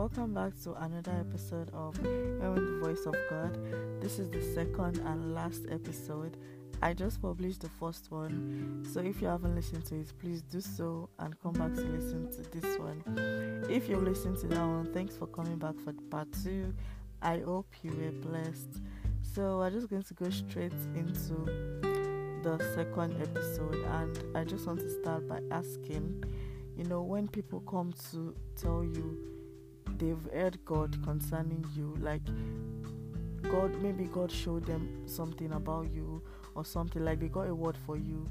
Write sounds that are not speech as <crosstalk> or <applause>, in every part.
welcome back to another episode of Hearing the Voice of God. This is the second and last episode. I just published the first one, so if you haven't listened to it, please do so and come back to listen to this one. If you've listened to that one, thanks for coming back for part two. I hope you were blessed. So, we're just going to go straight into the second episode, and I just want to start by asking you know, when people come to tell you they've heard God concerning you, like God, maybe God showed them something about you or something, like they got a word for you.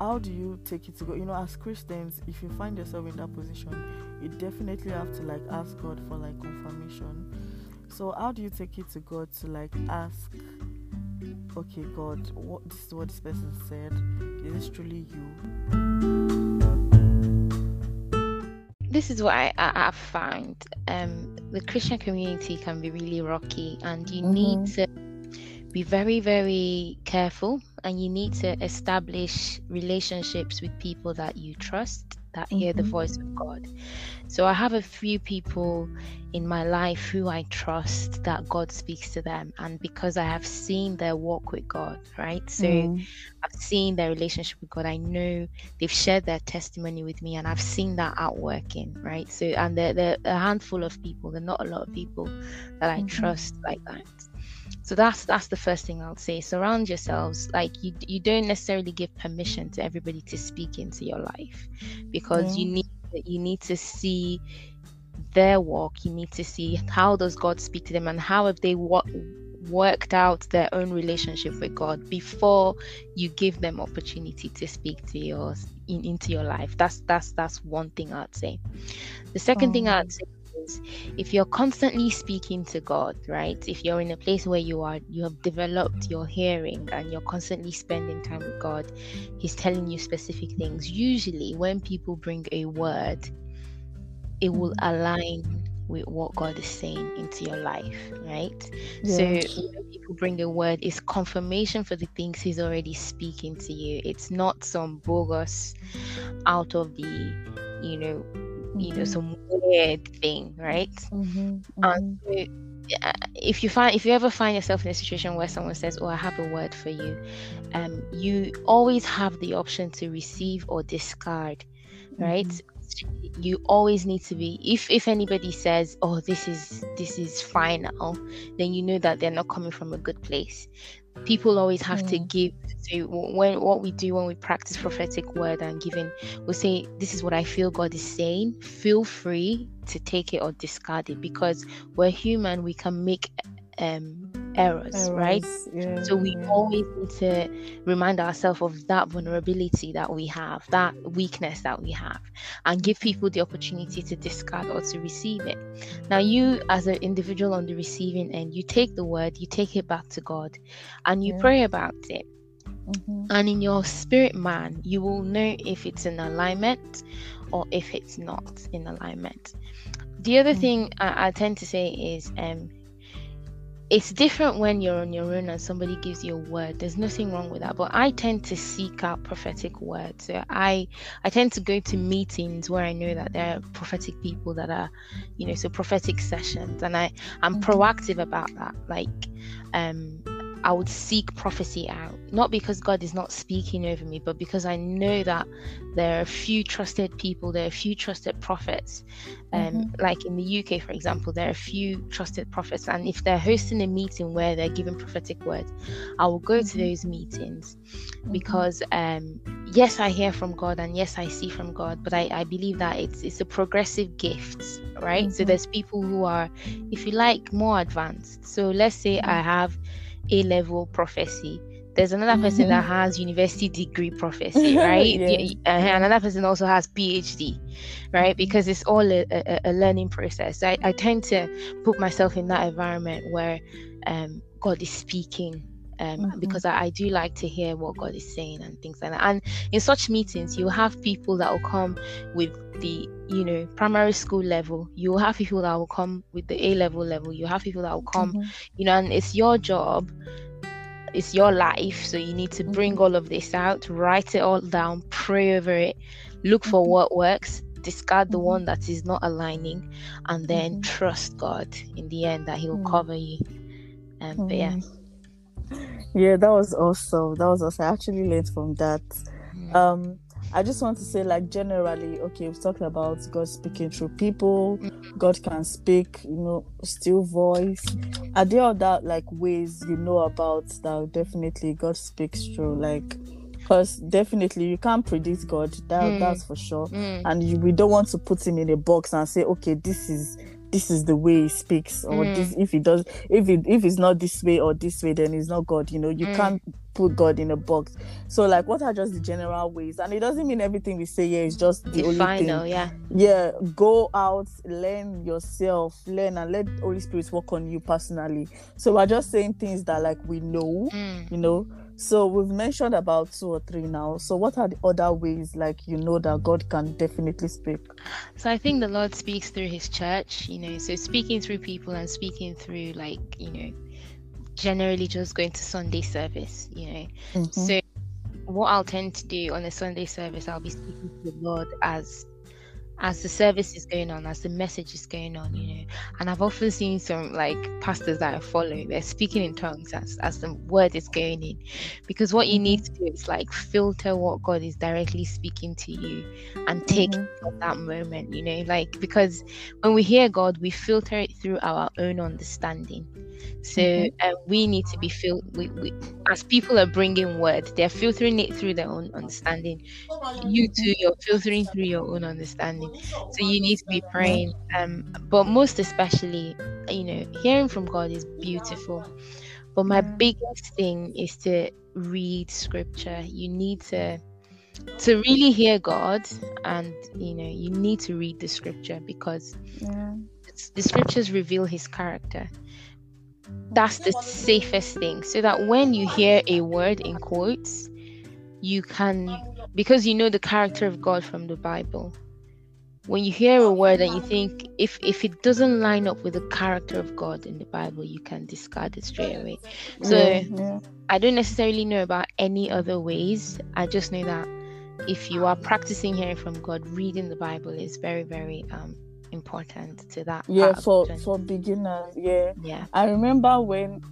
How do you take it to go? You know, as Christians, if you find yourself in that position, you definitely have to like ask God for like confirmation. So, how do you take it to God to like ask, okay, God, what this is what this person said? Is this truly you? This is what I, I have found. Um, the Christian community can be really rocky, and you mm-hmm. need to be very, very careful, and you need to establish relationships with people that you trust that hear mm-hmm. the voice of God. So I have a few people in my life who I trust that God speaks to them, and because I have seen their walk with God, right? So mm. I've seen their relationship with God. I know they've shared their testimony with me, and I've seen that outworking, right? So and there are a handful of people. They're not a lot of people that I mm-hmm. trust like that so that's that's the first thing i'll say. Surround yourselves. Like you you don't necessarily give permission to everybody to speak into your life because you need you need to see their walk. You need to see how does god speak to them and how have they wa- worked out their own relationship with god before you give them opportunity to speak to yours in, into your life. That's that's that's one thing i'd say. The second oh. thing i'd say is if you're constantly speaking to God, right? If you're in a place where you are, you have developed your hearing and you're constantly spending time with God, He's telling you specific things. Usually, when people bring a word, it will align with what God is saying into your life, right? So when people bring a word, it's confirmation for the things He's already speaking to you. It's not some bogus out of the, you know, you know some weird thing right mm-hmm, and mm-hmm. if you find if you ever find yourself in a situation where someone says oh i have a word for you um you always have the option to receive or discard right mm-hmm. You always need to be if if anybody says oh this is this is final then you know that they're not coming from a good place people always have mm. to give so when what we do when we practice prophetic word and giving we say this is what i feel god is saying feel free to take it or discard it because we're human we can make um errors, errors right? Yeah, so we yeah. always need to remind ourselves of that vulnerability that we have, that weakness that we have, and give people the opportunity to discard or to receive it. Now, you as an individual on the receiving end, you take the word, you take it back to God, and you yeah. pray about it. Mm-hmm. And in your spirit man, you will know if it's in alignment or if it's not in alignment. The other mm-hmm. thing I, I, tend to say is um, it's different when you're on your own and somebody gives you a word. There's nothing wrong with that but i tend to seek out prophetic words. So i i tend to go to meetings where i know that there are prophetic people that are you know so prophetic sessions and i i'm mm-hmm. proactive about that. Like um I would seek prophecy out, not because God is not speaking over me, but because I know that there are a few trusted people, there are a few trusted prophets. Um, mm-hmm. Like in the UK, for example, there are a few trusted prophets, and if they're hosting a meeting where they're giving prophetic words, I will go to mm-hmm. those meetings mm-hmm. because, um, yes, I hear from God, and yes, I see from God, but I, I believe that it's it's a progressive gift, right? So mm-hmm. there's people who are, if you like, more advanced. So let's say I mm-hmm. have a level prophecy. There's another person mm-hmm. that has university degree prophecy, <laughs> right? yeah. And another person also has PhD, right? Because it's all a, a, a learning process. I, I tend to put myself in that environment where um, God is speaking um, mm-hmm. because I, I, do like to hear what God is saying and things like that. And in such meetings, you have people that will come with the you know primary school level. You will have people that will come with the A level level. You have people that will come, mm-hmm. you know, and it's your job. It's your life, so you need to bring mm-hmm. all of this out, write it all down, pray over it, look for mm-hmm. what works, discard the Mhm. one that is not aligning, and then trust God in the end that He will Mm. cover you. Um, but yeah. Mm. Yeah, that was awesome. That was awesome. I actually learned from that. Mm. Um, I just want to say, like, generally, okay, we've talked about God speaking through people. God can speak, you know, still voice. Are there other like ways you know about that? Definitely, God speaks through, like, because definitely you can't predict God. That Mm. that's for sure. Mm. And you, we don't want to put him in a box and say, okay, this is this is the way he speaks, or Mm. this if he does if it if it's not this way or this way, then it's not God. You know, you Mm. can't put God in a box. So like what are just the general ways? And it doesn't mean everything we say here is just the, the only final, thing. yeah. Yeah, go out, learn yourself, learn and let Holy Spirit work on you personally. So we're just saying things that like we know, Mm. you know. So we've mentioned about two or three now. So what are the other ways like you know that God can definitely speak? So I think the Lord speaks through His church, you know, so speaking through people and speaking through, like, you know, generally just going to Sunday service, you know. Mhm. So what I'll tend to do on a Sunday service, I'll be speaking to the Lord as as the service is going on, as the message is going on, you know. And I've often seen some like pastors that I follow, they're speaking in tongues as, as the word is going in. Because what you need to do is like filter what God is directly speaking to you and take Mhm. that moment, you know, like because when we hear God, we filter it through our own understanding. So uh, we need to be fil- we, we, as people are bringing word, they're filtering it through their own understanding. You too, you're filtering through your own understanding. So you need to be praying. Um, but most especially, you know, hearing from God is beautiful. But my biggest thing is to read scripture. You need to to really hear God, and you know, you need to read the scripture because Yeah. the scriptures reveal His character. That's the safest thing, so that when you hear a word in quotes, you can because you know the character of God from the Bible. When you hear a word and you think if if it doesn't line up with the character of God in the Bible, you can discard it straight away. So yeah, yeah. I don't necessarily know about any other ways. I just know that if you are practicing hearing from God, reading the Bible is very, very um important to that. Yeah, for for beginners, yeah. yeah. I remember when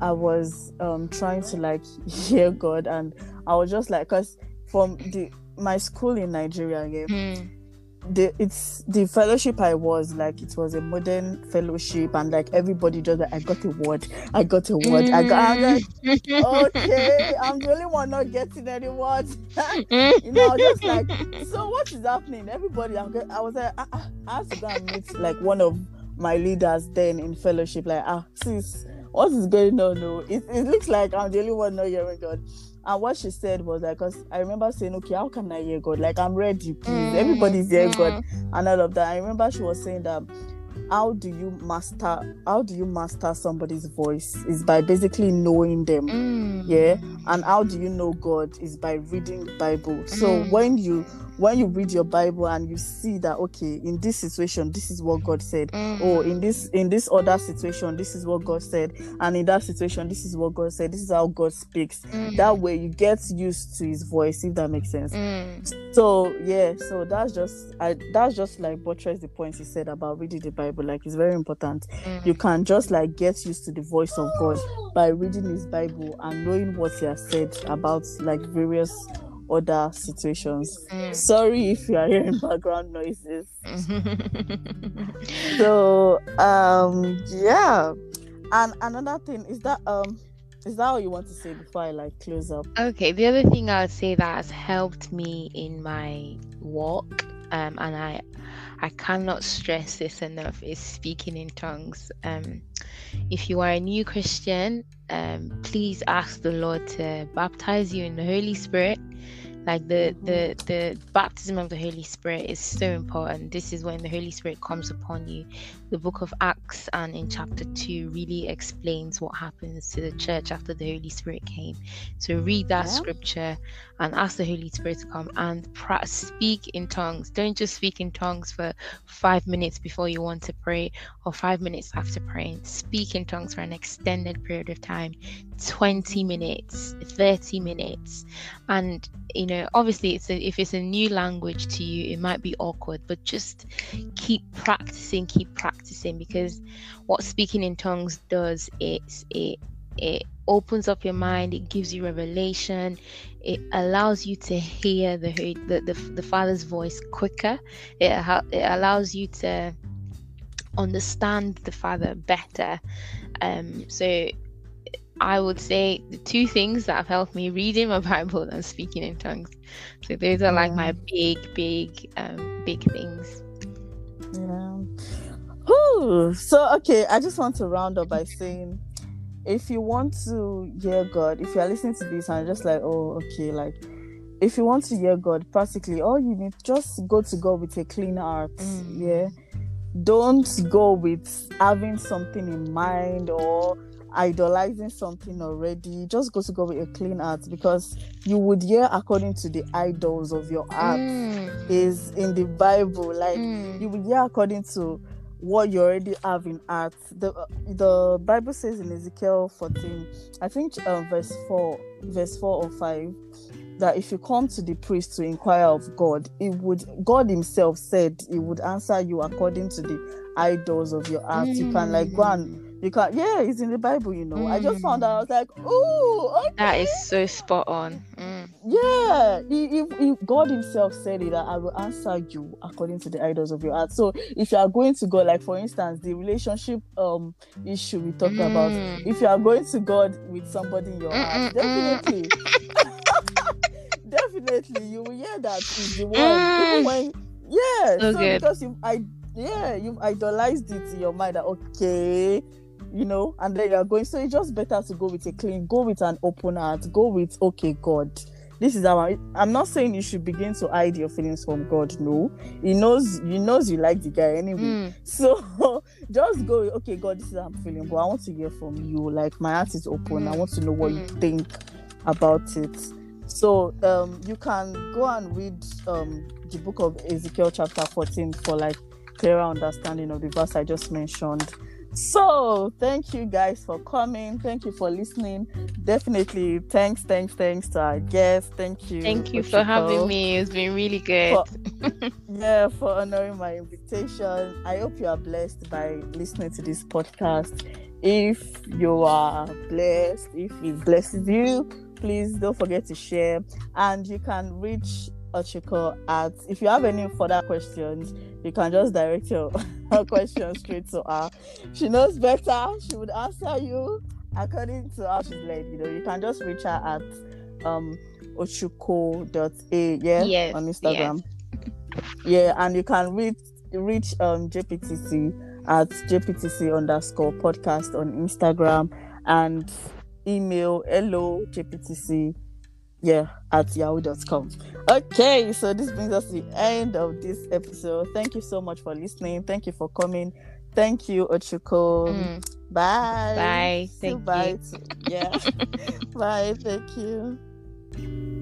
I was um trying to like <laughs> hear God and I was just like cuz from the my school in Nigeria, yeah, Hmm. The it's the fellowship I was like it was a modern fellowship and like everybody just like I got a word, I got a word, I got I'm like, okay, I'm the only one not getting any words. <laughs> you know, I just like, so what is happening? Everybody, I'm I was like, ah, ah, I had to go and meet like one of my leaders then in fellowship, like, ah, sis, what is going on? No, it, it looks like I'm the only one not hearing God. And what she said was like, because I remember saying, okay, how can I hear God? Like, I'm ready, please. Everybody's hearing God and all of that. I remember she was saying that how do you master how do you master somebody's voice is by basically knowing them Mm. Yeah and how do you know god is by reading bible so Mhm. when you when you read your bible and you see that okay in this situation this is what god said Mm. or in this in this other situation this is what god said and in that situation this is what god said this is how god speaks Mm. that way you get used to his voice if that makes sense so yeah so that's just i that's just like buttress the points he said about reading the bible like it's very important you can just like get used to the voice of god by reading his bible and what he has said about like various other situations Mm. sorry if you are hearing <laughs> background noises <laughs> so um yeah and another thing is that um is that all you want to say before i like close up Okay, the other thing I would say that has helped me in my walk, um, and I, I cannot stress this enough, is speaking in tongues. Um, if you are a new Christian, um, please ask the Lord to baptize you in the Holy Spirit. Like the the the baptism of the Holy Spirit is so important. This is when the Holy Spirit comes upon you. The book of Acts and in chapter two really explains what happens to the church after the Holy Spirit came. So read that Yeah. scripture and ask the Holy Spirit to come and pra- speak in tongues. Don't just speak in tongues for five minutes before you want to pray or five minutes after praying. Speak in tongues for an extended period of time. 20 minutes 30 minutes and you know obviously it's a, if it's a new language to you it might be awkward but just keep practicing keep practicing because what speaking in tongues does is it it opens up your mind it gives you revelation it allows you to hear the the, the, the father's voice quicker it, it allows you to understand the father better um so I would say the two things that have helped me reading my <laughs> Bible and speaking in tongues. So those are like my big, big, um, big things. Yeah. So okay, I just want to round up by saying if you want to hear God, if you're listening to this and just like, oh, okay, like if you want to hear God, practically all you need just go to God with a clean heart. Mm. Yeah. Don't go with having something in mind or idolizing something already. Just go to God with a clean heart because you would hear according to the idols of your heart mm. is in the Bible. Like mm. you would hear according to what you already have in heart. The uh, the Bible says in Ezekiel 14, I think um, verse 4, verse 4 or 5, that if you come to the priest to inquire of God, it would God Himself said He would answer you according to the idols of your heart. Mm. You can like go and you can't. Yeah, it's in the Bible. You know. Mm. I just found out. I was like, oh, okay. That is so spot on. Mm. Yeah, God Himself said it, that I will answer you according to the idols of your heart. So if you are going to God, like for instance, the relationship um issue we talked mm. about, if you are going to God with somebody in your heart, definitely. <laughs> definitely you will hear that is the one even when yeah so, so because you I yeah you've idolized it in your mind that okay you know, and then you're going. So it's just better to go with a clean, go with an open heart, go with okay, God. This is how I, I'm not saying you should begin to hide your feelings from God. No, He knows, He knows you like the guy anyway. Mm. So <laughs> just go, okay, God, this is how I'm feeling, but I want to hear from you. Like my heart is open. Mm. I want to know what mm. you think about it. So um, you can go and read um, the book of Ezekiel chapter 14 for like clearer understanding of the verse I just mentioned. So, thank you guys for coming. Thank you for listening. Definitely, thanks, thanks, thanks to our guests. Thank you. Thank you for having me. It's been really good. For, <laughs> yeah, for honoring my invitation. I hope you are blessed by listening to this podcast. If you are blessed, if it blesses you, please don't forget to share. And you can reach Ochuko at if you have any further questions, you can just direct your, <laughs> your question straight to her. She knows better. She would answer you according to how she's led. You know, you can just reach her at um ochuko.a yeah yes, on Instagram. Yes. Yeah, and you can reach reach um JPTC at JPTC underscore podcast on Instagram and email hello JPTC yeah at yahoo.com okay so this brings us to the end of this episode. Thank you so much for listening. Thank you for coming. Thank you ochuko mm. bye. Bye. Thank bye you. yeah. <laughs> Bye. Thank you